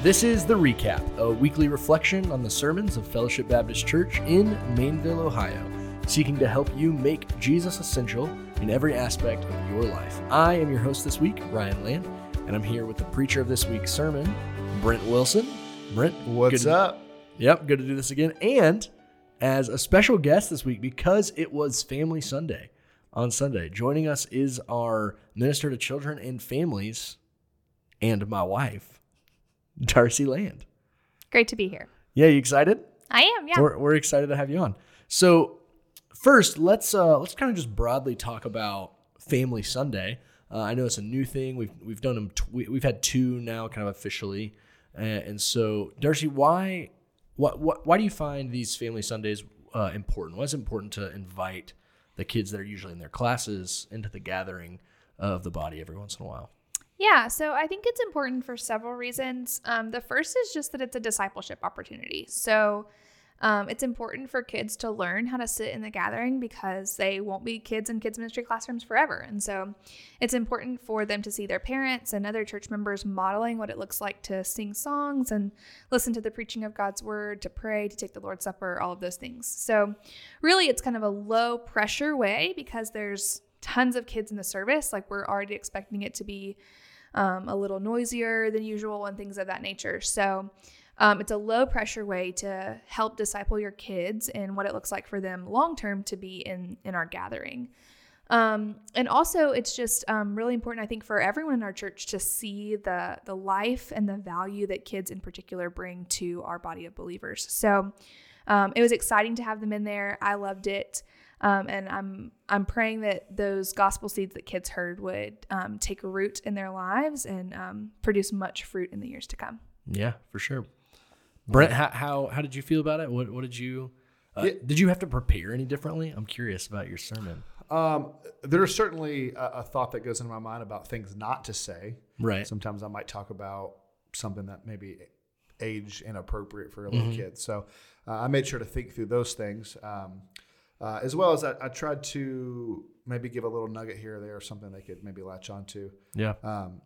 This is The Recap, a weekly reflection on the sermons of Fellowship Baptist Church in Maineville, Ohio, seeking to help you make Jesus essential in every aspect of your life. I am your host this week, Ryan Land, and I'm here with the preacher of this week's sermon, Brent Wilson. Brent, What's up? Yep, good to do this again. And as a special guest this week, because it was Family Sunday on Sunday, joining us is our minister to children and families and my wife, Darcy Land. Great to be here. Yeah, you excited? I am, yeah. We're, we're excited to have you on. So, first, let's uh, let's kind of just broadly talk about Family Sunday. Uh, I know it's a new thing. We've we've done them. Tw- we've had two now, kind of officially. Uh, and so, Darcy, why what, what why do you find these Family Sundays uh, important? Why is it important to invite the kids that are usually in their classes into the gathering of the body every once in a while? Yeah, so I think it's important for several reasons. Um, the first is just that it's a discipleship opportunity. So um, it's important for kids to learn how to sit in the gathering because they won't be kids in kids' ministry classrooms forever. And so it's important for them to see their parents and other church members modeling what it looks like to sing songs and listen to the preaching of God's word, to pray, to take the Lord's Supper, all of those things. So really, it's kind of a low pressure way because there's tons of kids in the service. Like we're already expecting it to be um, a little noisier than usual and things of that nature. So um, it's a low pressure way to help disciple your kids and what it looks like for them long term to be in in our gathering. Um, and also, it's just um, really important, I think, for everyone in our church to see the the life and the value that kids in particular bring to our body of believers. So um, it was exciting to have them in there. I loved it. Um, and I'm I'm praying that those gospel seeds that kids heard would um, take root in their lives and um, produce much fruit in the years to come. Yeah, for sure. Brent, how how, how did you feel about it? What what did you uh, Yeah. did you have to prepare any differently? I'm curious about your sermon. Um, there's certainly a, a thought that goes into my mind about things not to say. Right. Sometimes I might talk about something that maybe age inappropriate for a little kid. So uh, I made sure to think through those things, um, uh, as well as I, I tried to maybe give a little nugget here or there, or something they could maybe latch onto. Yeah. Um,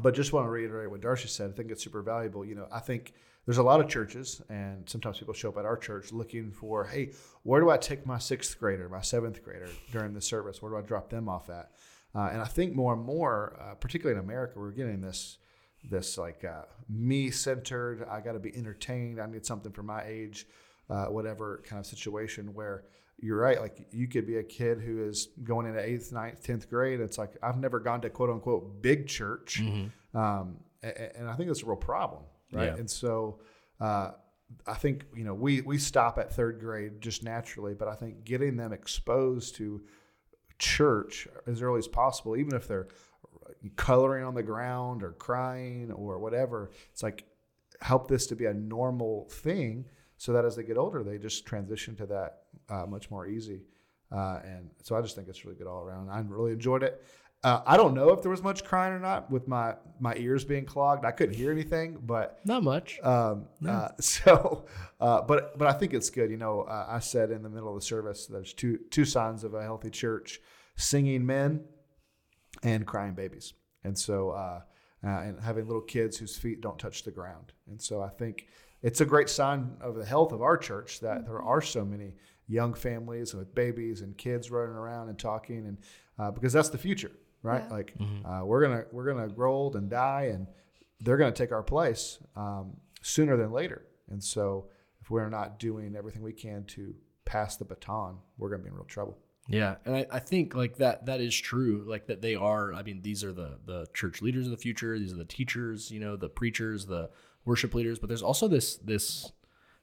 but just want to reiterate what Darcy said. I think it's super valuable. You know, I think there's a lot of churches, and sometimes people show up at our church looking for, hey, where do I take my sixth grader, my seventh grader during the service? Where do I drop them off at? Uh, and I think more and more, uh, particularly in America, we're getting this this like uh, me centered. I got to be entertained. I need something for my age, uh, whatever kind of situation where you're right. Like you could be a kid who is going into eighth, ninth, tenth grade. It's like I've never gone to quote unquote big church, um, and, and I think that's a real problem, right? Yeah. And so uh, I think you know we we stop at third grade just naturally, but I think getting them exposed to church as early as possible, even if they're coloring on the ground or crying or whatever, it's like help this to be a normal thing so that as they get older, they just transition to that uh, much more easy. Uh, and so I just think it's really good all around. I really enjoyed it. Uh, I don't know if there was much crying or not with my, my ears being clogged. I couldn't hear anything, but Not much. um, uh, so, uh, but but I think it's good. You know, uh, I said in the middle of the service, there's two two signs of a healthy church: singing men and crying babies. And so, uh, uh, and having little kids whose feet don't touch the ground. And so, I think it's a great sign of the health of our church that there are so many young families with babies and kids running around and talking, and uh, because that's the future, right? Yeah. Like uh, we're gonna we're gonna grow old and die, and they're gonna take our place um, sooner than later. And so, if we're not doing everything we can to pass the baton, we're gonna be in real trouble. Yeah, and I, I think like that that is true. Like that they are. I mean, these are the the church leaders of the future. These are the teachers. You know, the preachers, the worship leaders. But there's also this this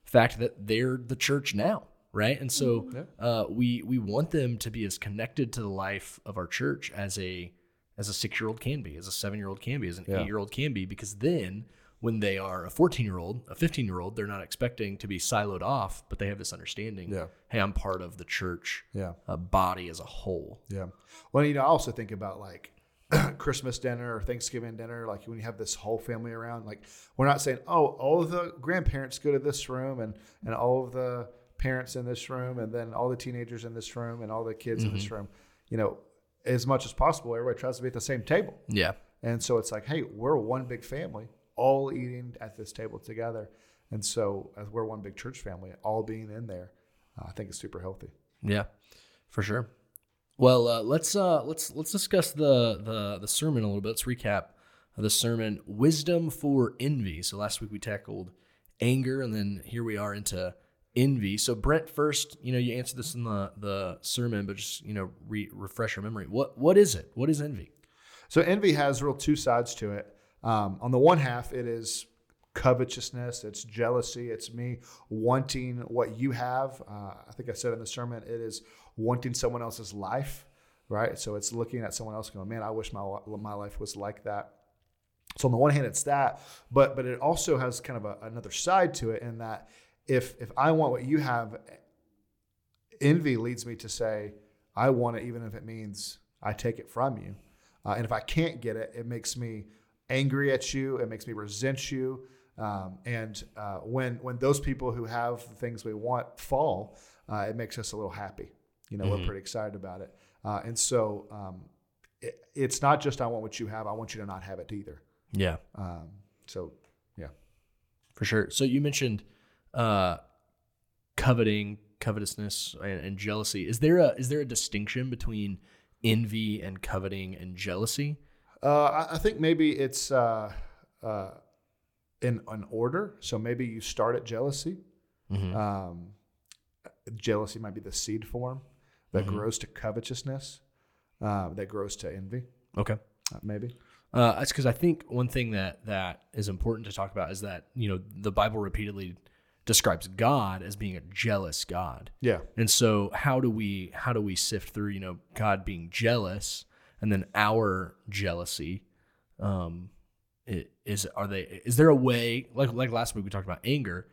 fact that they're the church now, right? And so uh, we we want them to be as connected to the life of our church as a as a six year old can be, as a seven year old can be, as an Yeah. eight year old can be, because then when they are a 14 year old, a 15 year old, they're not expecting to be siloed off, but they have this understanding. Yeah. Hey, I'm part of the church Yeah. uh, body as a whole. Yeah. Well, you know, I also think about like Christmas dinner or Thanksgiving dinner, like when you have this whole family around, like we're not saying, oh, all of the grandparents go to this room and, and all of the parents in this room and then all the teenagers in this room and all the kids in this room. You know, as much as possible, everybody tries to be at the same table. Yeah. And so it's like, hey, we're one big family. all eating at this table together. And so, as we're one big church family, all being in there, uh, I think it's super healthy. Yeah, for sure. Well, uh, let's uh, let's let's discuss the the the sermon a little bit. Let's recap the sermon, wisdom for envy. So last week we tackled anger, and then here we are into envy. So Brent, first, you know, you answered this in the the sermon, but just you know, re- refresh your memory. What what is it? What is envy? So envy has real two sides to it. Um, on the one half, it is covetousness, it's jealousy, it's me wanting what you have. Uh, I think I said in the sermon, it is wanting someone else's life, right? So it's looking at someone else going, man, I wish my, my life was like that. So on the one hand, it's that, but but it also has kind of a, another side to it in that if if I want what you have, envy leads me to say I want it, even if it means I take it from you. Uh, and if I can't get it, it makes me angry at you. It makes me resent you. Um, and uh, when when those people who have the things we want fall, uh, it makes us a little happy. You know, mm-hmm. we're pretty excited about it. Uh, and so um, it, it's not just I want what you have. I want you to not have it either. Yeah. Um, so yeah, for sure. So you mentioned uh, coveting, covetousness, and, and jealousy. Is there a is there a distinction between envy and coveting and jealousy? Uh, I, I, think maybe it's uh, uh, in an order. So maybe you start at jealousy. Mm-hmm. Um, jealousy might be the seed form that mm-hmm. grows to covetousness, uh, that grows to envy. Okay, uh, maybe. Uh, that's because I think one thing that that is important to talk about is that you know the Bible repeatedly describes God as being a jealous God. Yeah. And so how do we how do we sift through, you know, God being jealous and then our jealousy? Um is are they is there a way like like last week we talked about anger,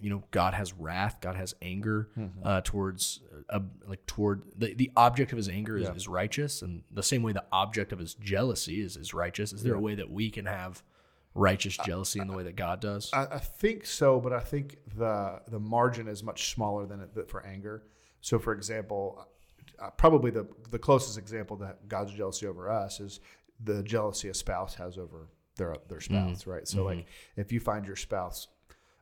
you know, God has wrath, God has anger mm-hmm. uh, towards uh, like toward the, the object of his anger is, yeah. is righteous and the same way the object of his jealousy is is righteous. Is there yeah. a way that we can have righteous jealousy in the way that God does? I, I, think so, but I think the the margin is much smaller than it for anger. So, for example, uh, probably the the closest example that God's jealousy over us is the jealousy a spouse has over their their spouse, mm-hmm. right? So, mm-hmm. like if you find your spouse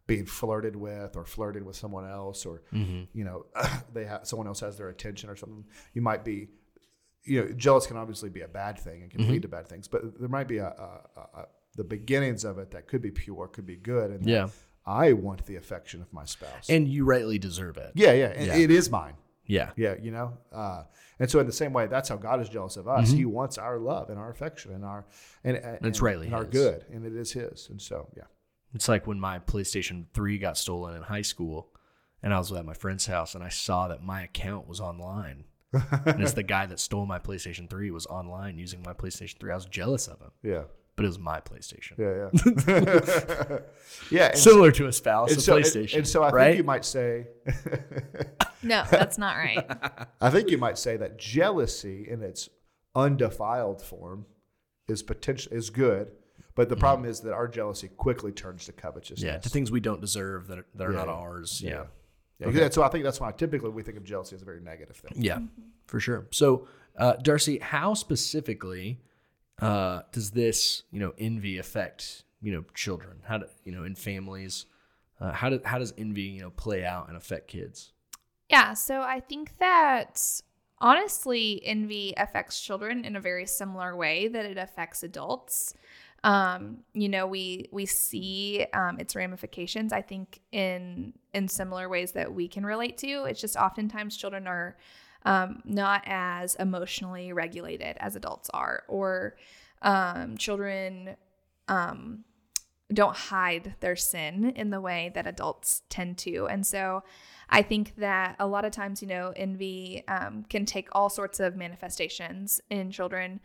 being flirted with or flirted with someone else or mm-hmm. you know they have someone else has their attention or something you might be you know jealous can obviously be a bad thing and can mm-hmm. lead to bad things but there might be a, a, a, the beginnings of it that could be pure, could be good. And yeah. I want the affection of my spouse. And you rightly deserve it. Yeah, yeah. yeah. It is mine. Yeah. Yeah, you know? Uh, and so in the same way, that's how God is jealous of us. Mm-hmm. He wants our love and our affection and our and, and, it's rightly and our good. And it is his. And so yeah. It's like when my PlayStation 3 got stolen in high school and I was at my friend's house and I saw that my account was online. and it's the guy that stole my PlayStation 3 was online using my PlayStation 3. I was jealous of him. Yeah but it was my PlayStation. Yeah, yeah, yeah. Similar to a spouse, a so, PlayStation. And, and, so I right? think you might say, no, that's not right. I think you might say that jealousy in its undefiled form is potential is good, but the mm-hmm. problem is that our jealousy quickly turns to covetousness. Yeah, to things we don't deserve that are, that are yeah. not ours. Yeah. yeah. Okay. So I think that's why typically we think of jealousy as a very negative thing. Yeah, mm-hmm. for sure. So, uh, Darcy, how specifically uh, does this you know envy affect you know children? How do you know in families? Uh, how do, how does envy you know play out and affect kids? Yeah, so I think that honestly, envy affects children in a very similar way that it affects adults. Um, you know, we we see um, its ramifications. I think in in similar ways that we can relate to. It's just oftentimes children are um, not as emotionally regulated as adults are, or um, children um, don't hide their sin in the way that adults tend to. And so I think that a lot of times, you know, envy um, can take all sorts of manifestations in children.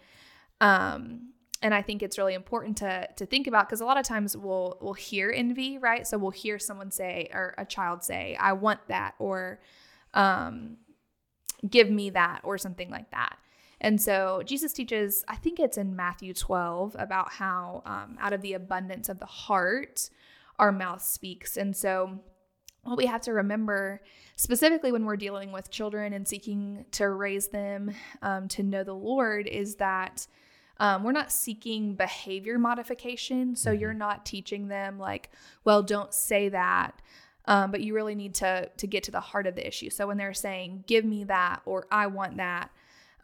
Um, and I think it's really important to to think about because a lot of times we'll we'll hear envy, right? So we'll hear someone say or a child say, "I want that," or um, give me that or something like that. And so Jesus teaches, I think it's in Matthew 12, about how um, out of the abundance of the heart, our mouth speaks. And so, what we have to remember, specifically when we're dealing with children and seeking to raise them um, to know the Lord, is that um, we're not seeking behavior modification. So you're not teaching them like, well, don't say that. Um, but you really need to to get to the heart of the issue. So when they're saying, "Give me that" or "I want that,"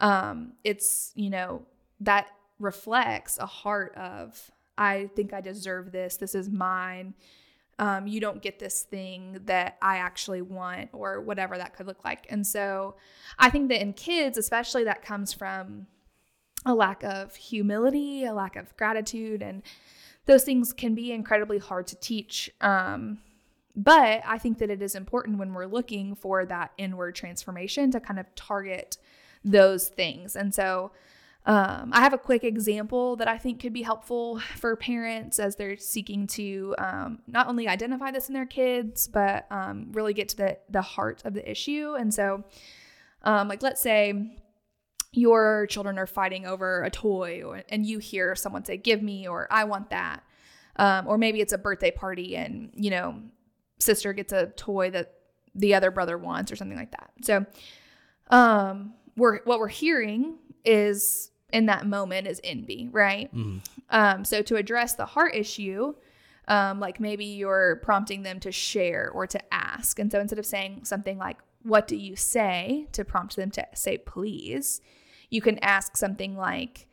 um, it's you know that reflects a heart of, "I think I deserve this. This is mine." Um, you don't get this thing that I actually want, or whatever that could look like. And so I think that in kids, especially, that comes from a lack of humility, a lack of gratitude, and those things can be incredibly hard to teach. Um, but I think that it is important when we're looking for that inward transformation to kind of target those things. And so um, I have a quick example that I think could be helpful for parents as they're seeking to um, not only identify this in their kids, but um, really get to the, the heart of the issue. And so, um, like, let's say your children are fighting over a toy or, and you hear someone say give me or i want that um, or maybe it's a birthday party and you know sister gets a toy that the other brother wants or something like that. So um we're what we're hearing is in that moment is envy right? Um so to address the heart issue um, like maybe you're prompting them to share or to ask. And so instead of saying something like what do you say? to prompt them to say please you can ask something like,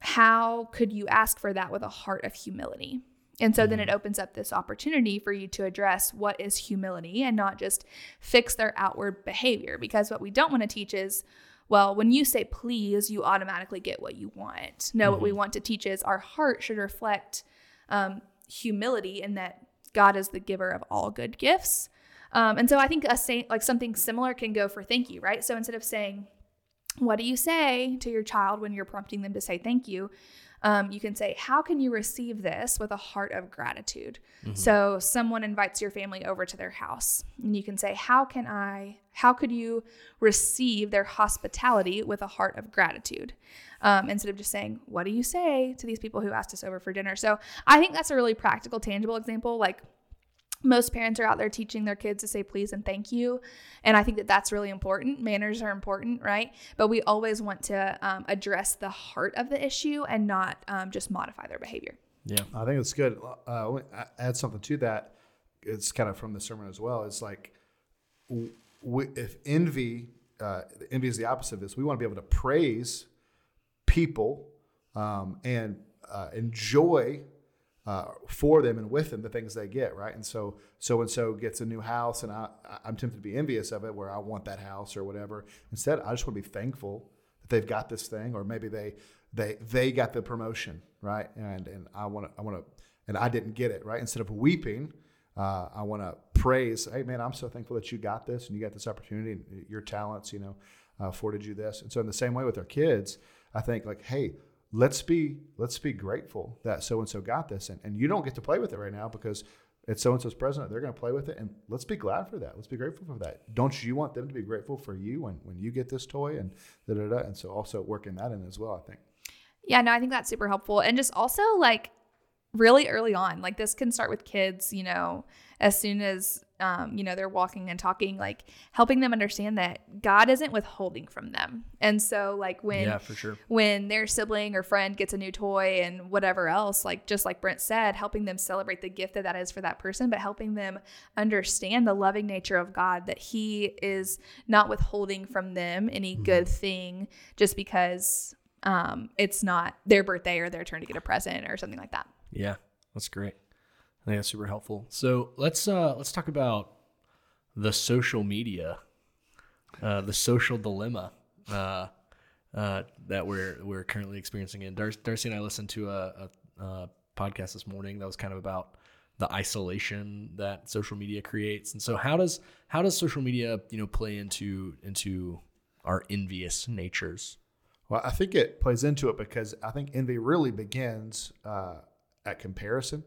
How could you ask for that with a heart of humility? And so then it opens up this opportunity for you to address what is humility and not just fix their outward behavior. Because what we don't want to teach is, well, when you say please, you automatically get what you want. No, what we want to teach is our heart should reflect um, humility in that God is the giver of all good gifts. Um, and so I think a say, like something similar can go for thank you, right? So instead of saying, what do you say to your child when you're prompting them to say thank you? Um, you can say, How can you receive this with a heart of gratitude? So, someone invites your family over to their house, and you can say, How can I, how could you receive their hospitality with a heart of gratitude? Um, instead of just saying, What do you say to these people who asked us over for dinner? So, I think that's a really practical, tangible example. Like, most parents are out there teaching their kids to say please and thank you and i think that that's really important manners are important right but we always want to um, address the heart of the issue and not um, just modify their behavior Yeah. I think it's good. Uh, let add something to that. It's kind of from the sermon as well. It's like we, if envy, uh, envy is the opposite of this. We want to be able to praise people um, and uh, enjoy uh, for them and with them the things they get, right? And so so and so gets a new house, and I I'm tempted to be envious of it, where I want that house or whatever. Instead, I just want to be thankful that they've got this thing, or maybe they they they got the promotion, right? And and I want to I want to and I didn't get it, right? Instead of weeping, uh, I want to praise. Hey, man, I'm so thankful that you got this and you got this opportunity and your talents, you know, uh, afforded you this. And so in the same way with our kids, I think like, hey, let's be let's be grateful that so and so got this, and, and you don't get to play with it right now because it's so and so's present. They're going to play with it, and let's be glad for that. Let's be grateful for that. Don't you want them to be grateful for you when when you get this toy and da da da? And so also working that in as well. I think. Yeah, no, I think that's super helpful. And just also like really early on, like this can start with kids, you know, as soon as, um, you know, they're walking and talking, like helping them understand that God isn't withholding from them. And so, like, when, Yeah, for sure. when their sibling or friend gets a new toy and whatever else, like just like Brent said, helping them celebrate the gift that that is for that person, but helping them understand the loving nature of God that He is not withholding from them any good thing just because um, it's not their birthday or their turn to get a present or something like that. Yeah, that's great. I think that's super helpful. So let's uh let's talk about the social media, uh, the social dilemma uh, uh, that we're we're currently experiencing. And Dar- Darcy and I listened to a, a, a podcast this morning that was kind of about the isolation that social media creates. And so how does how does social media you know play into into our envious natures? Well, I think it plays into it because I think envy really begins uh, at comparison.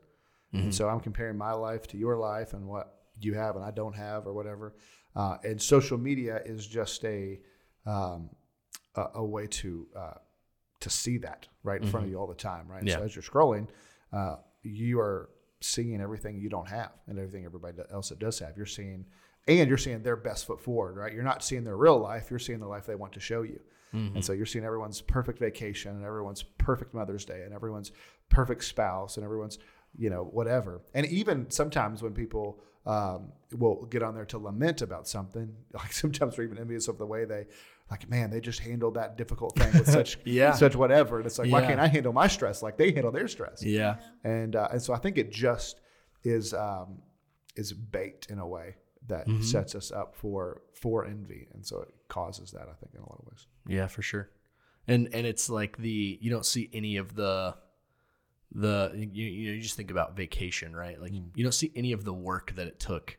And so I'm comparing my life to your life and what you have and I don't have or whatever. Uh, and social media is just a um, a, a way to uh, to see that right in front of you all the time, right? Yeah. So as you're scrolling, uh, you are seeing everything you don't have and everything everybody else that does have. You're seeing and you're seeing their best foot forward, right? You're not seeing their real life; you're seeing the life they want to show you. Mm-hmm. And so you're seeing everyone's perfect vacation, and everyone's perfect Mother's Day, and everyone's perfect spouse, and everyone's you know whatever. And even sometimes when people um, will get on there to lament about something, like sometimes we're even envious of the way they, like, man, they just handled that difficult thing with such Yeah. such whatever. And it's like, why can't I handle my stress like they handle their stress? Yeah. and uh, and so I think it just is um, is baked in a way that Mm-hmm. sets us up for for envy, and so it causes that I think in a lot of ways. Yeah, for sure. And and it's like the you don't see any of the the you you, know, you just think about vacation, right? Like you don't see any of the work that it took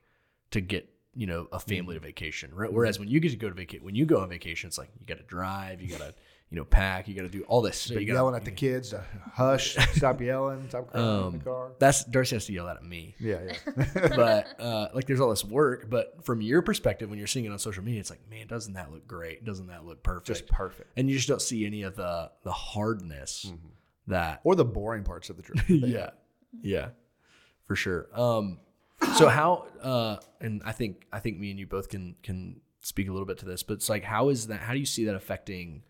to get you know a family to vacation. Right? Whereas when you get to go to vacation, when you go on vacation, it's like you got to drive, you got to you know pack, you got to do all this. But you gotta- yelling at the kids to hush, stop yelling, stop crying in Um, the car. That's Darcy has to yell that at me. Yeah, yeah. but uh, like there's all this work. But from your perspective, when you're seeing it on social media, it's like, man, doesn't that look great? Doesn't that look perfect? Just perfect. and you just don't see any of the the hardness that Or the boring parts of the trip. yeah. yeah. For sure. Um so how uh and i think i think me and you both can can speak a little bit to this but it's like how is that how do you see that affecting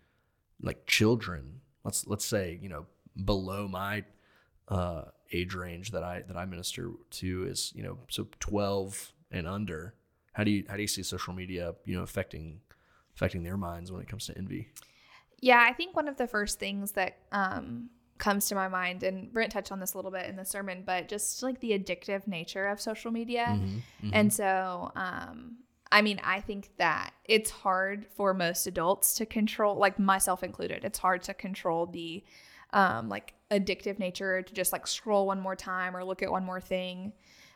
like children? Let's let's say you know below my uh age range that i that i minister to is you know so 12 and under. How do you how do you see social media you know affecting affecting their minds when it comes to envy? Yeah, I think one of the first things that um, comes to my mind, and Brent touched on this a little bit in the sermon, but just like the addictive nature of social media. Mm-hmm. And so, um, I mean, I think that it's hard for most adults to control, like myself included, it's hard to control the um, like addictive nature to just like scroll one more time or look at one more thing.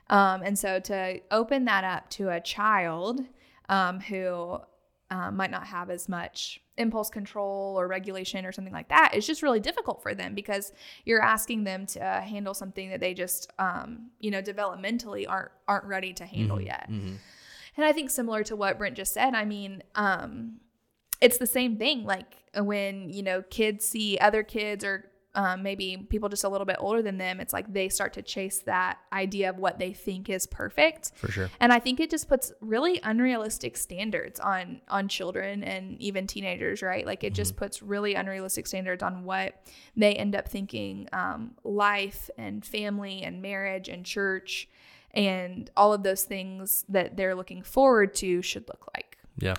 Um, and so to open that up to a child um, who um, might not have as much impulse control or regulation or something like that. It's just really difficult for them because you're asking them to handle something that they just um, you know developmentally aren't aren't ready to handle yet. And i think similar to what brent just said i mean um, it's the same thing like when you know kids see other kids or um, maybe people just a little bit older than them it's like they start to chase that idea of what they think is perfect. For sure. And i think it just puts really unrealistic standards on on children and even teenagers right? Like it just puts really unrealistic standards on what they end up thinking um, life and family and marriage and church and all of those things that they're looking forward to should look like. Yeah.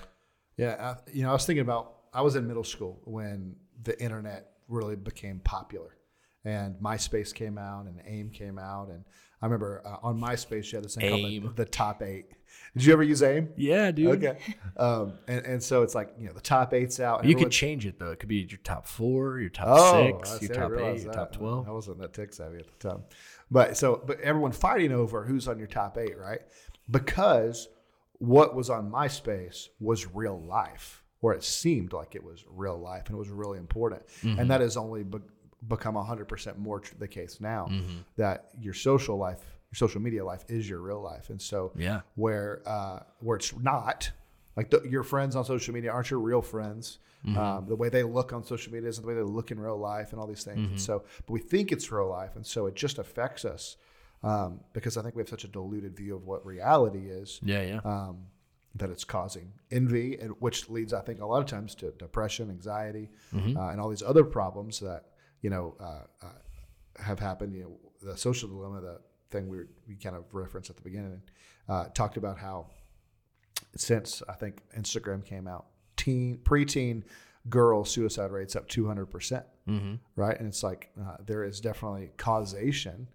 Yeah, I, you know, I was thinking about. I was in middle school when the internet really became popular, and MySpace came out, and AIM came out, and I remember uh, on MySpace you had this thing called the, the top eight. Did you ever use AIM? yeah dude Okay, um, and and so it's like you know the top eight's out. You could change it though. It could be your top four, your top Oh, six, your top eight, realized your that. top twelve. I wasn't that tech savvy at the time, but so but everyone fighting over who's on your top eight, right? Because what was on MySpace was real life, or it seemed like it was real life, and it was really important. Mm-hmm. And that has only be- become hundred percent more tr- the case now Mm-hmm. that your social life, your social media life, is your real life, and so Yeah. where uh, where it's not like the, your friends on social media aren't your real friends. Mm-hmm. Um, the way they look on social media isn't the way they look in real life, and all these things. Mm-hmm. And so, but we think it's real life, and so it just affects us um, because I think we have such a diluted view of what reality is Yeah, yeah. um, that it's causing envy, and which leads, I think, a lot of times to depression, anxiety, Mm-hmm. uh, and all these other problems that you know uh, uh, have happened. You know, the social dilemma, the thing we we kind of referenced at the beginning, uh, talked about how since I think Instagram came out, teen preteen girl suicide rates up two hundred percent, right? And it's like uh, there is definitely causation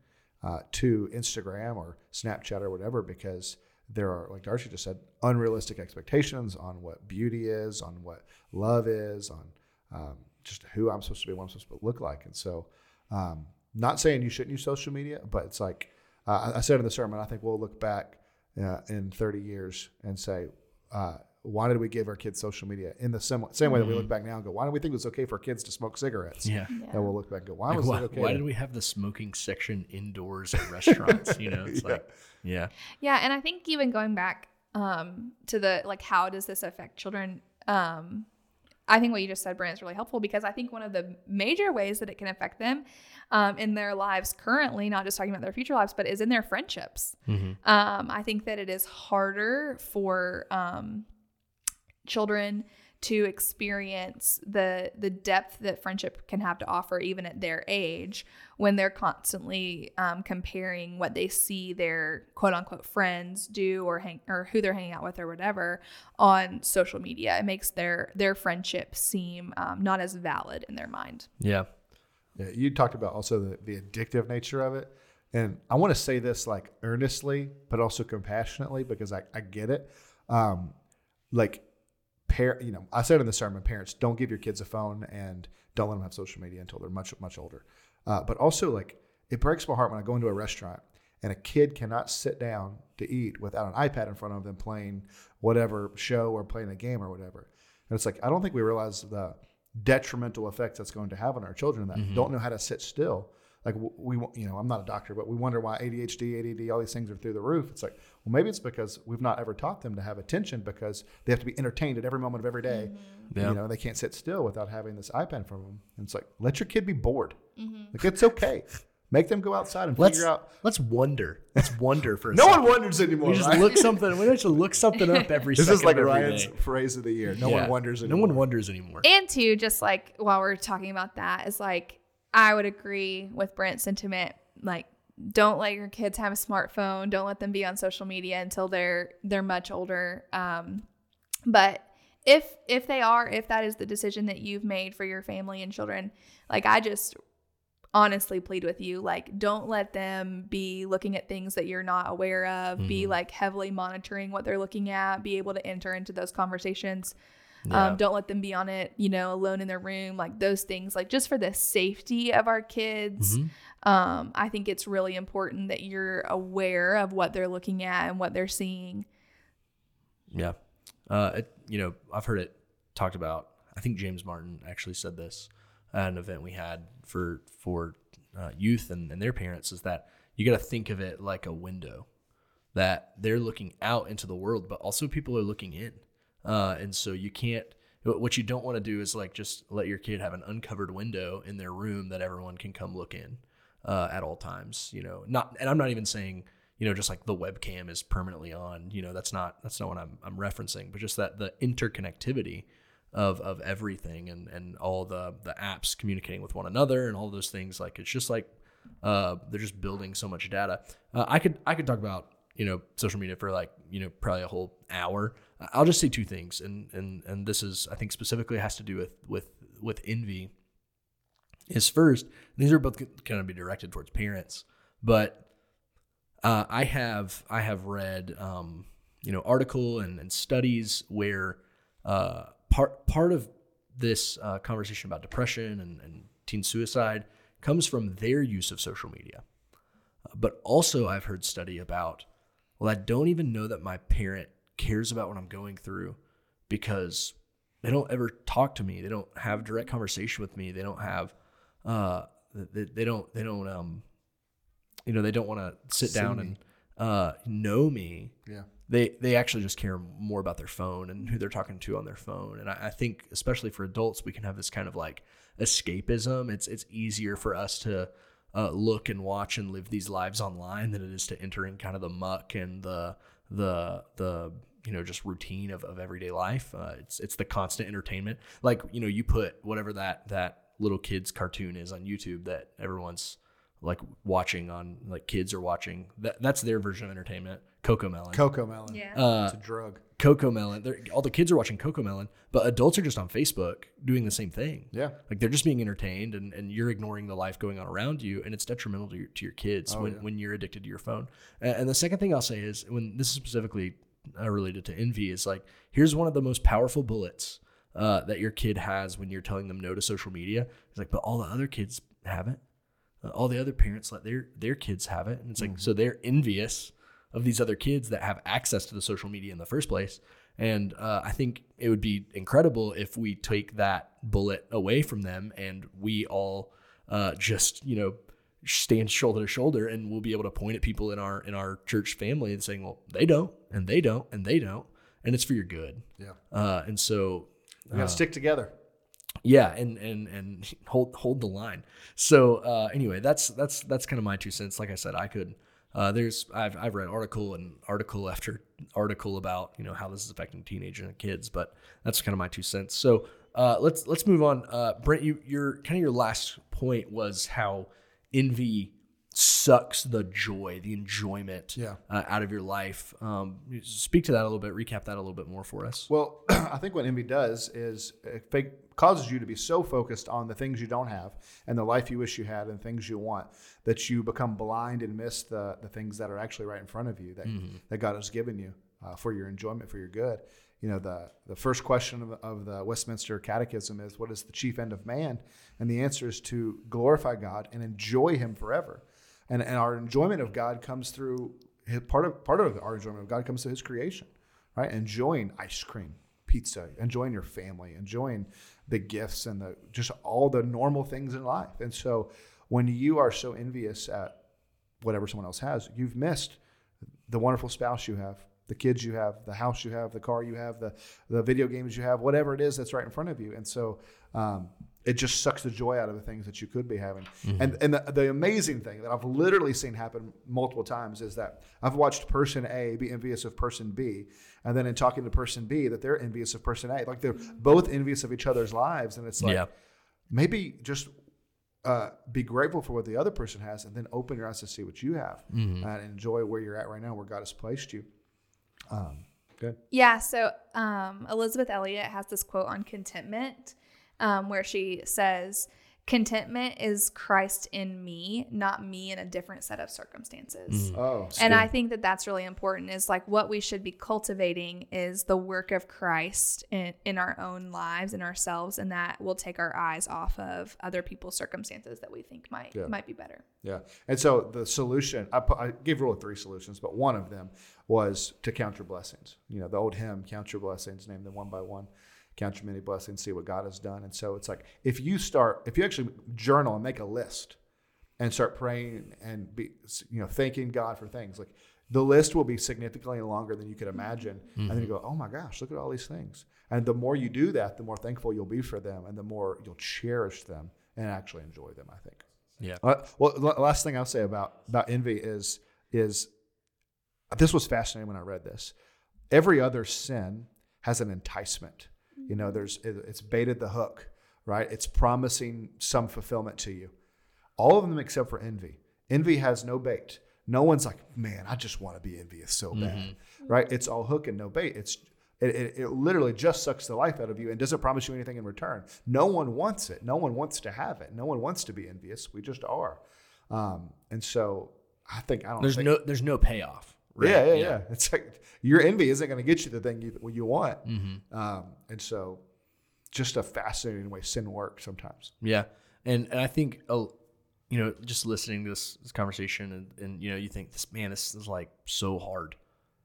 uh, to Instagram or Snapchat or whatever because there are, like Darcy just said, unrealistic expectations on what beauty is, on what love is, on um, just who I'm supposed to be, what I'm supposed to look like, and so. Um, not saying you shouldn't use social media, but it's like uh, I said in the sermon. I think we'll look back uh, in 30 years and say, uh, why did we give our kids social media in the same, same way that we look back now and go, why did we think it was okay for kids to smoke cigarettes? Yeah. Yeah. And we'll look back and go, why Like, was why, it okay? why did we have the smoking section indoors at restaurants? You know, it's Yeah. like, yeah, Yeah, and I think even going back um, to the like, how does this affect children? Um, I think what you just said, Brent, is really helpful because I think one of the major ways that it can affect them um, in their lives currently, not just talking about their future lives, but is in their friendships. Um, I think that it is harder for um, children to experience the the depth that friendship can have to offer even at their age when they're constantly um, comparing what they see their quote unquote friends do or hang or who they're hanging out with or whatever on social media it makes their their friendship seem um, not as valid in their mind Yeah. Yeah, you talked about also the, the addictive nature of it. And I want to say this like earnestly, but also compassionately because I, I get it. Um, like, par- you know, I said in the sermon, parents don't give your kids a phone and don't let them have social media until they're much, much older. Uh, but also, like, it breaks my heart when I go into a restaurant and a kid cannot sit down to eat without an iPad in front of them playing whatever show or playing a game or whatever. And it's like, I don't think we realize the detrimental effects that's going to have on our children that don't know how to sit still. Like w- we, you know, I'm not a doctor, but we wonder why ADHD, ADD, all these things are through the roof. It's like, well, maybe it's because we've not ever taught them to have attention because they have to be entertained at every moment of every day. Mm-hmm. Yeah. You know, they can't sit still without having this iPad from them. And it's like, let your kid be bored. Mm-hmm. Like it's okay. Make them go outside and Let's figure out. let's wonder. Let's wonder for a No second. one wonders anymore. We just right? look something. We just look something up every. this second is like of Ryan's day. phrase of the year. No Yeah. one wonders No one wonders anymore. And two, just like while we're talking about that, is like I would agree with Brent's sentiment. Like, don't let your kids have a smartphone. Don't let them be on social media until they're they're much older. Um, but if if they are, if that is the decision that you've made for your family and children, like I just honestly plead with you like don't let them be looking at things that you're not aware of be like heavily monitoring what they're looking at be able to enter into those conversations Yeah. um, don't let them be on it you know alone in their room like those things like just for the safety of our kids Mm-hmm. um, i think it's really important that you're aware of what they're looking at and what they're seeing Yeah. Uh, it, you know, I've heard it talked about. I think James Martin actually said this at an event we had for for uh, youth and, and their parents is that you got to think of it like a window that they're looking out into the world, but also people are looking in. Uh, and so you can't. What you don't want to do is like just let your kid have an uncovered window in their room that everyone can come look in uh, at all times. You know, not. And I'm not even saying you know just like the webcam is permanently on. You know, that's not that's not what I'm I'm referencing, but just that the interconnectivity of of everything and and all the the apps communicating with one another and all those things. Like it's just like uh, they're just building so much data. Uh, I could I could talk about you know social media for like you know probably a whole hour. I'll just say two things, and and and this is I think specifically has to do with with with envy. Is first these are both going to be directed towards parents, but uh, I have I have read um, you know article and, and studies where uh, part part of this uh, conversation about depression and, and teen suicide comes from their use of social media. But also, I've heard study about well, I don't even know that my parent cares about what I'm going through because they don't ever talk to me. They don't have direct conversation with me. They don't have uh, they, they don't they don't um you know they don't want to sit See down me. and uh, know me Yeah. they they actually just care more about their phone and who they're talking to on their phone. And I, I think especially for adults, we can have this kind of like escapism. It's it's easier for us to uh, look and watch and live these lives online than it is to enter in kind of the muck and the the the you know just routine of, of everyday life. Uh, it's it's the constant entertainment. Like you know you put whatever that that little kids cartoon is on YouTube that everyone's like watching on like kids are watching. That that's their version of entertainment. CoComelon. Cocoa melon. Yeah. Uh, It's a drug. CoComelon. They're, all the kids are watching CoComelon, but adults are just on Facebook doing the same thing. Yeah. Like they're just being entertained, and, and you're ignoring the life going on around you, and it's detrimental to your, to your kids Oh, when, yeah. when you're addicted to your phone. And, the second thing I'll say is when this is specifically uh, related to envy is like here's one of the most powerful bullets uh, that your kid has when you're telling them no to social media. It's like, but all the other kids have it. Uh, all the other parents let their their kids have it, and it's like Mm-hmm. so they're envious of these other kids that have access to the social media in the first place. And uh, I think it would be incredible if we take that bullet away from them and we all uh, just you know stand shoulder to shoulder, and we'll be able to point at people in our in our church family and saying, well, they don't, and they don't, and they don't, and it's for your good. Yeah. Uh, and so We got to stick together. yeah, and and and hold hold the line. So uh, anyway, that's that's that's kind of my two cents. Like I said, I could. Uh, there's I've I've read article and article after article about you know how this is affecting teenagers and kids, but that's kind of my two cents. So uh, let's let's move on. Uh, Brent, you your kind of your last point was how envy sucks the joy, the enjoyment Yeah. uh, out of your life. Um, speak to that a little bit. Recap that a little bit more for us. Well, I think what envy does is it fake, causes you to be so focused on the things you don't have and the life you wish you had and things you want that you become blind and miss the, the things that are actually right in front of you that, that God has given you uh, for your enjoyment, for your good. You know, the, the first question of, of the Westminster Catechism is what is the chief end of man? And the answer is to glorify God and enjoy Him forever. And, and our enjoyment of God comes through part of part of our enjoyment of God comes through His creation, right? Enjoying ice cream, pizza, enjoying your family, enjoying the gifts and the just all the normal things in life. And so, when you are so envious at whatever someone else has, you've missed the wonderful spouse you have, the kids you have, the house you have, the car you have, the the video games you have, whatever it is that's right in front of you. And so um, it just sucks the joy out of the things that you could be having. And and the, the amazing thing that I've literally seen happen multiple times is that I've watched person A be envious of person B, and then in talking to person B that they're envious of person A. Like they're both envious of each other's lives, and it's like Yeah. maybe just uh, be grateful for what the other person has and then open your eyes to see what you have Mm-hmm. and enjoy where you're at right now, where God has placed you. Um, good. Yeah, so um, Elisabeth Elliot has this quote on contentment um, where she says, Contentment is Christ in me, not me in a different set of circumstances. Oh, And I think that that's really important is like what we should be cultivating is the work of Christ in, in our own lives and ourselves, and that will take our eyes off of other people's circumstances that we think might Yeah. might be better. yeah. And so the solution, I, put, I gave rule of three solutions, but one of them was to count your blessings. You know, the old hymn, count your blessings, name them one by one. Count your many blessings, see what God has done. And so it's like if you start, if you actually journal and make a list and start praying and be, you know, thanking God for things, like the list will be significantly longer than you could imagine. And then you go, oh my gosh, look at all these things. And the more you do that, the more thankful you'll be for them and the more you'll cherish them and actually enjoy them, I think. Yeah. Uh, well, the last thing I'll say about, about envy is, is this was fascinating when I read this. Every other sin has an enticement. You know, there's it, it's baited the hook, right? It's promising some fulfillment to you. All of them except for envy. Envy has no bait. No one's like, man, I just want to be envious so bad, right? It's all hook and no bait. It's it, it, it literally just sucks the life out of you and doesn't promise you anything in return. No one wants it. No one wants to have it. No one wants to be envious. We just are. Um, and so I think I don't. There's no there's no payoff. Right? yeah, yeah, yeah, It's like your envy isn't going to get you the thing you, you want. Mm-hmm. Um, and so, just a fascinating way sin works sometimes. Yeah, and and I think uh, you know just listening to this, this conversation and, and you know you think this man this is like so hard.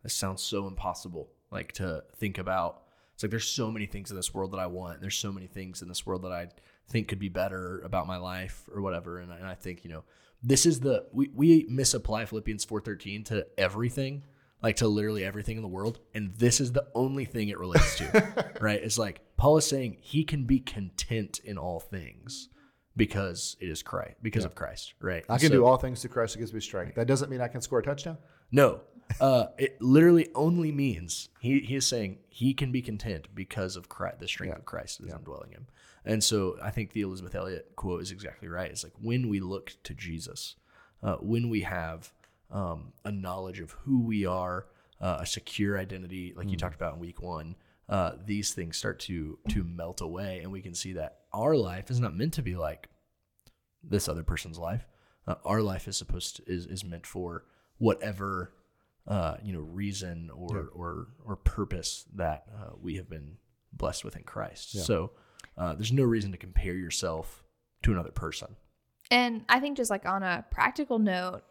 This sounds so impossible. Like to think about. It's like there's so many things in this world that I want. There's so many things in this world that I think could be better about my life or whatever. And I, and I think you know this is the we we misapply Philippians four thirteen to everything. Like to literally everything in the world, and this is the only thing it relates to, right? It's like Paul is saying he can be content in all things because it is Christ, because of Christ, right? I can So- do all things through Christ who gives me strength. That doesn't mean I can score a touchdown. No, uh, it literally only means he, he is saying he can be content because of Christ, the strength of Christ is indwelling him. And so I think the Elisabeth Elliot quote is exactly right. It's like when we look to Jesus, uh, when we have um, a knowledge of who we are, uh, a secure identity, like you talked about in week one, uh, these things start to to melt away, and we can see that our life is not meant to be like this other person's life. Uh, our life is supposed to, is is meant for whatever uh, you know reason or or or purpose that uh, we have been blessed with in Christ. So uh, there's no reason to compare yourself to another person. And I think just like on a practical note,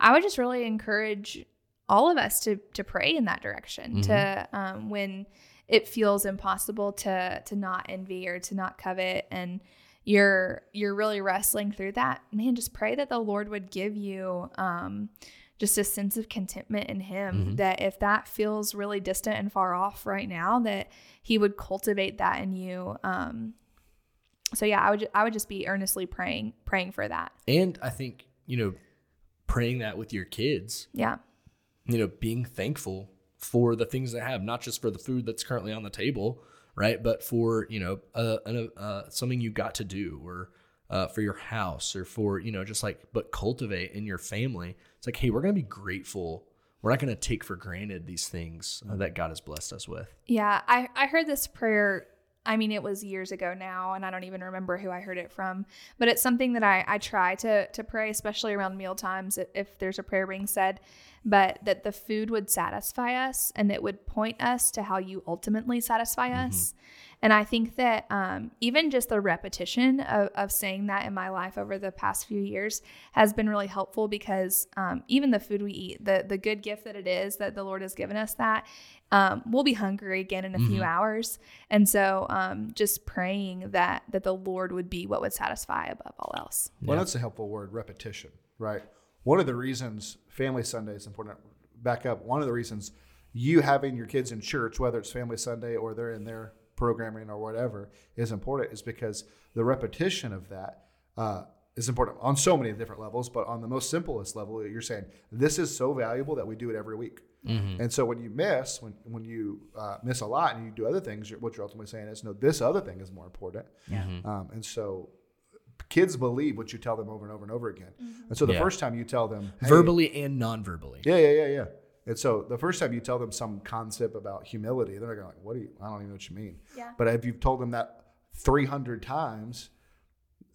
I would just really encourage all of us to to pray in that direction. To um, when it feels impossible to to not envy or to not covet, and you're you're really wrestling through that, man, just pray that the Lord would give you um, just a sense of contentment in Him. That if that feels really distant and far off right now, that He would cultivate that in you. Um, so yeah, I would I would just be earnestly praying praying for that. And I think, you know, praying that with your kids, Yeah. you know, being thankful for the things they have, not just for the food that's currently on the table, right? But for, you know, uh, an, uh, something you got to do or uh, for your house or for, you know, just like, but cultivate in your family. It's like, hey, we're going to be grateful. We're not going to take for granted these things uh, that God has blessed us with. Yeah, I, I heard this prayer. I mean, it was years ago now, and I don't even remember who I heard it from. But it's something that I, I try to to pray, especially around meal times, if, if there's a prayer being said. But that the food would satisfy us, and it would point us to how you ultimately satisfy us. And I think that um, even just the repetition of, of saying that in my life over the past few years has been really helpful because um, even the food we eat, the the good gift that it is that the Lord has given us, that um, we'll be hungry again in a few hours. And so, um, just praying that that the Lord would be what would satisfy above all else. Well, that's a helpful word, repetition, right? One of the reasons Family Sunday is important, back up, one of the reasons you having your kids in church, whether it's Family Sunday or they're in their programming or whatever, is important is because the repetition of that uh, is important on so many different levels. But on the most simplest level, you're saying this is so valuable that we do it every week. And so when you miss, when when you uh, miss a lot and you do other things, you're, what you're ultimately saying is, no, this other thing is more important. Um, and so kids believe what you tell them over and over and over again. And so the Yeah. first time you tell them hey- Verbally and non verbally. yeah, yeah, yeah, yeah. And so the first time you tell them some concept about humility, they're going like, "What do you? I don't even know what you mean." Yeah. But if you've told them that 300 times,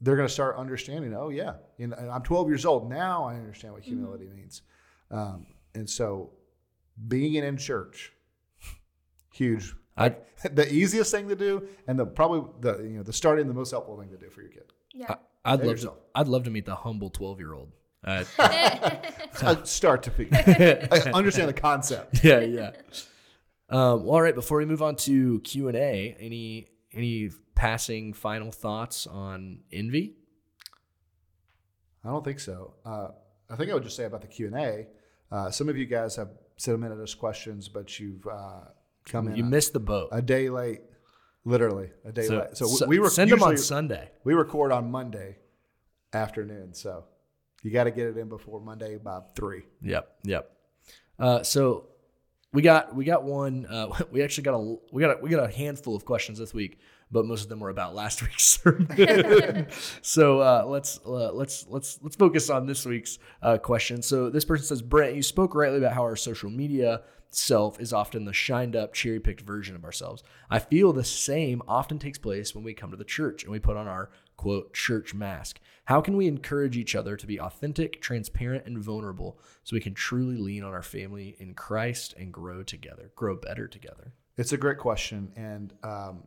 they're going to start understanding. Oh yeah, and I'm 12 years old now. I understand what humility means. Um, and so, being in church, huge. I, the easiest thing to do, and the probably the you know the starting the most helpful thing to do for your kid. Yeah. I, I'd Save love to. I'd love to meet the humble 12 year old. Uh, Uh, start to figure. I understand the concept. yeah, yeah. Um, all right. Before we move on to Q and A, any any passing final thoughts on envy? I don't think so. Uh, I think I would just say about the Q and A. Uh, some of you guys have submitted us questions, but you've uh, come in You a, missed the boat. a day late, literally a day so, late. So, so we were send them on Sunday. We record on Monday afternoon, so you got to get it in before Monday by three. Yep, yep. Uh, so we got we got one. Uh, we actually got a we got a, we got a handful of questions this week, but most of them were about last week's sermon. so uh, let's uh, let's let's let's focus on this week's uh, question. So this person says, Brent, you spoke rightly about how our social media self is often the shined up, cherry picked version of ourselves. I feel the same often takes place when we come to the church and we put on our quote church mask. How can we encourage each other to be authentic, transparent, and vulnerable so we can truly lean on our family in Christ and grow together, grow better together? It's a great question, and um,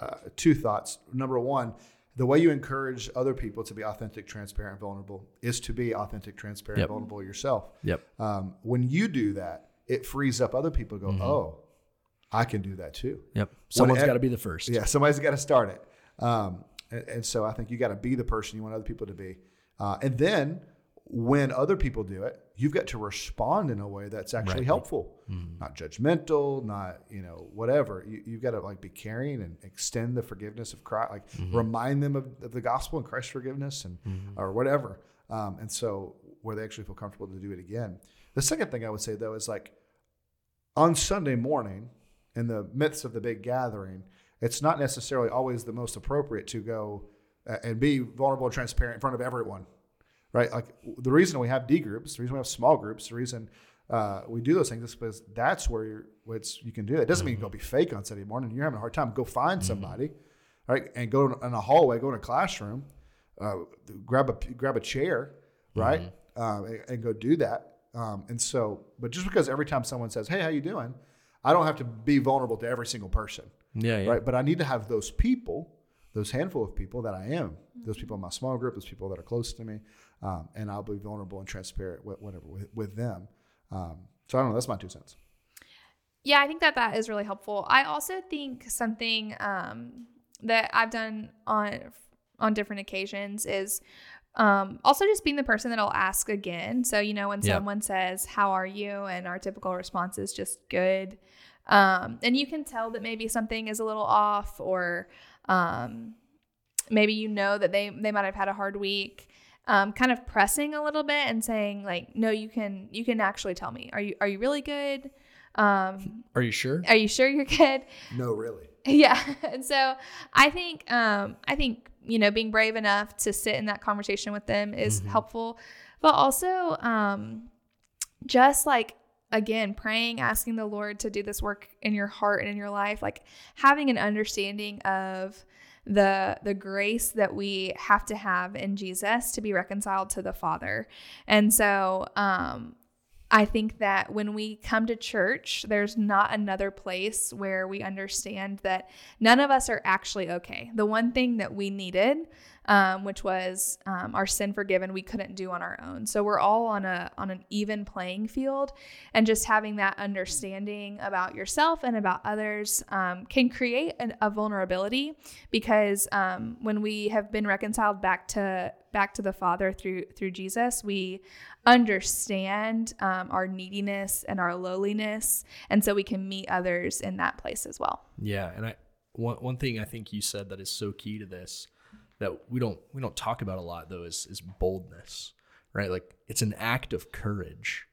uh, two thoughts. Number one, the way you encourage other people to be authentic, transparent, vulnerable is to be authentic, transparent, Yep. vulnerable yourself. Yep. Um, when you do that, it frees up other people to go, Mm-hmm. oh, I can do that too. Yep. Someone's got to be the first. Yeah, somebody's got to start it. Um, and, and so I think you got to be the person you want other people to be. Uh, and then when other people do it, you've got to respond in a way that's actually Right. helpful, not judgmental, not you know whatever. You, you've got to like be caring and extend the forgiveness of Christ, like remind them of, of the gospel and Christ's forgiveness and or whatever. Um, and so where they actually feel comfortable to do it again. The second thing I would say though is like on Sunday morning, in the midst of the big gathering, it's not necessarily always the most appropriate to go uh, and be vulnerable and transparent in front of everyone, right? Like the reason we have D groups, the reason we have small groups, the reason uh, we do those things is because that's where you're, you can do it. It doesn't mean you go be fake on Sunday morning. You're having a hard time. Go find somebody, right? And go in a hallway, go in a classroom, uh, grab a grab a chair, right? Um, and, and go do that. Um, and so, but just because every time someone says, "Hey, how you doing?" I don't have to be vulnerable to every single person, Yeah. Yeah. right? But I need to have those people, those handful of people that I am, those people in my small group, those people that are close to me, um, and I'll be vulnerable and transparent, with, whatever, with, with them. Um, so I don't know. That's my two cents. Yeah, I think that that is really helpful. I also think something um, that I've done on on different occasions is um, also just being the person that I'll ask again. So you know when Yeah. someone says "How are you?" and our typical response is just "Good," um, and you can tell that maybe something is a little off or um, maybe you know that they they might have had a hard week. Um, kind of pressing a little bit and saying like no you can you can actually tell me. Are you are you really good? Um, Are you sure? are you sure you're good? No, really. yeah. And so i think um i think you know being brave enough to sit in that conversation with them is helpful. But also um just like again praying asking the lord to do this work in your heart and in your life like having an understanding of the the grace that we have to have in Jesus to be reconciled to the Father. And so um I think that when we come to church, there's not another place where we understand that none of us are actually okay. The one thing that we needed, um, which was um, our sin forgiven, we couldn't do on our own. So we're all on a on an even playing field, and just having that understanding about yourself and about others um, can create an, a vulnerability because um, when we have been reconciled back to back to the Father through through Jesus, we understand um, our neediness and our lowliness, and so we can meet others in that place as well. Yeah, and I one one thing I think you said that is so key to this that we don't we don't talk about a lot though is is boldness, right? Like it's an act of courage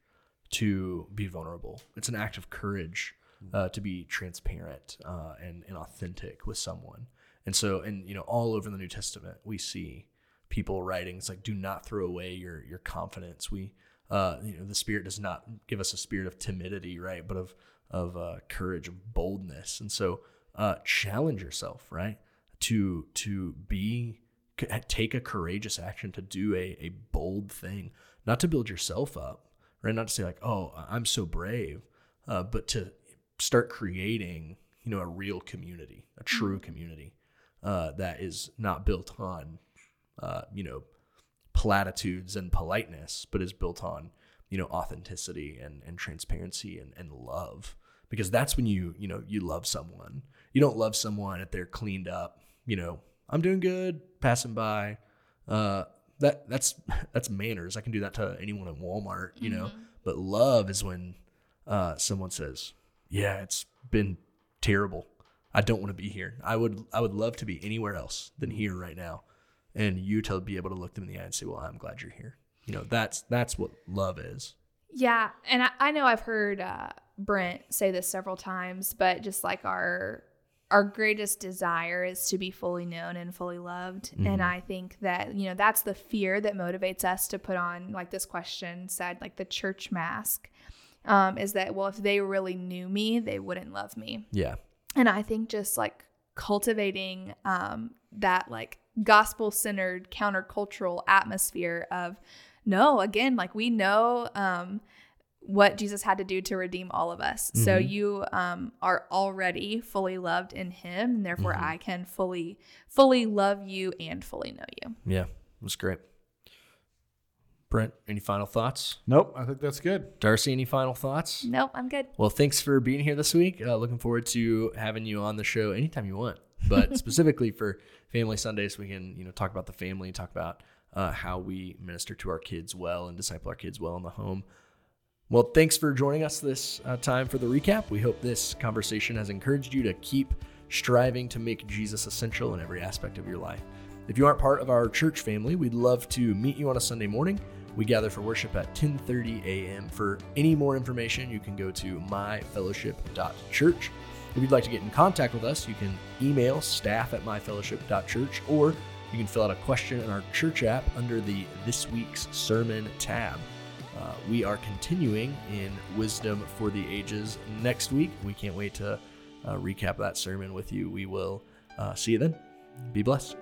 to be vulnerable. It's an act of courage uh, to be transparent uh, and and authentic with someone. And so, and you know, all over the New Testament, we see people writing. It's like, do not throw away your your confidence. We, uh, you know, the Spirit does not give us a spirit of timidity, right? But of of uh, courage, of boldness. And so, uh, challenge yourself, right? To to be take a courageous action to do a a bold thing, not to build yourself up, right? Not to say like, oh, I'm so brave, uh, but to start creating, you know, a real community, a true community uh, that is not built on, uh, you know, platitudes and politeness, but is built on, you know, authenticity and, and transparency and, and love. Because that's when you, you know, you love someone. You don't love someone if they're cleaned up, you know, I'm doing good, passing by. Uh, that that's that's manners. I can do that to anyone at Walmart, you know. But love is when uh, someone says, "Yeah, it's been terrible. I don't want to be here. I would I would love to be anywhere else than here right now." And you to be able to look them in the eye and say, "Well, I'm glad you're here." You know, that's that's what love is. Yeah, and I, I know I've heard uh, Brent say this several times, but just like our our greatest desire is to be fully known and fully loved, and I think that you know that's the fear that motivates us to put on like this question said like the church mask, um, is that well if they really knew me they wouldn't love me, Yeah. and I think just like cultivating um, that like gospel centered countercultural atmosphere of no, again, like we know um, what Jesus had to do to redeem all of us. So you um, are already fully loved in Him, and therefore I can fully, fully love you and fully know you. Yeah. It was great. Brent, any final thoughts? Nope, I think that's good. Darcy, any final thoughts? Nope, I'm good. Well, thanks for being here this week. Uh, looking forward to having you on the show anytime you want. But specifically for Family Sundays, we can you know talk about the family, and talk about uh, how we minister to our kids well and disciple our kids well in the home. Well, thanks for joining us this uh, time for the recap. We hope this conversation has encouraged you to keep striving to make Jesus essential in every aspect of your life. If you aren't part of our church family, we'd love to meet you on a Sunday morning. We gather for worship at 10:30 a.m. For any more information, you can go to myfellowship.church. If you'd like to get in contact with us, you can email staff at myfellowship.church or you can fill out a question in our church app under the This Week's Sermon tab. Uh, we are continuing in Wisdom for the Ages next week. We can't wait to uh, recap that sermon with you. We will uh, see you then. Be blessed.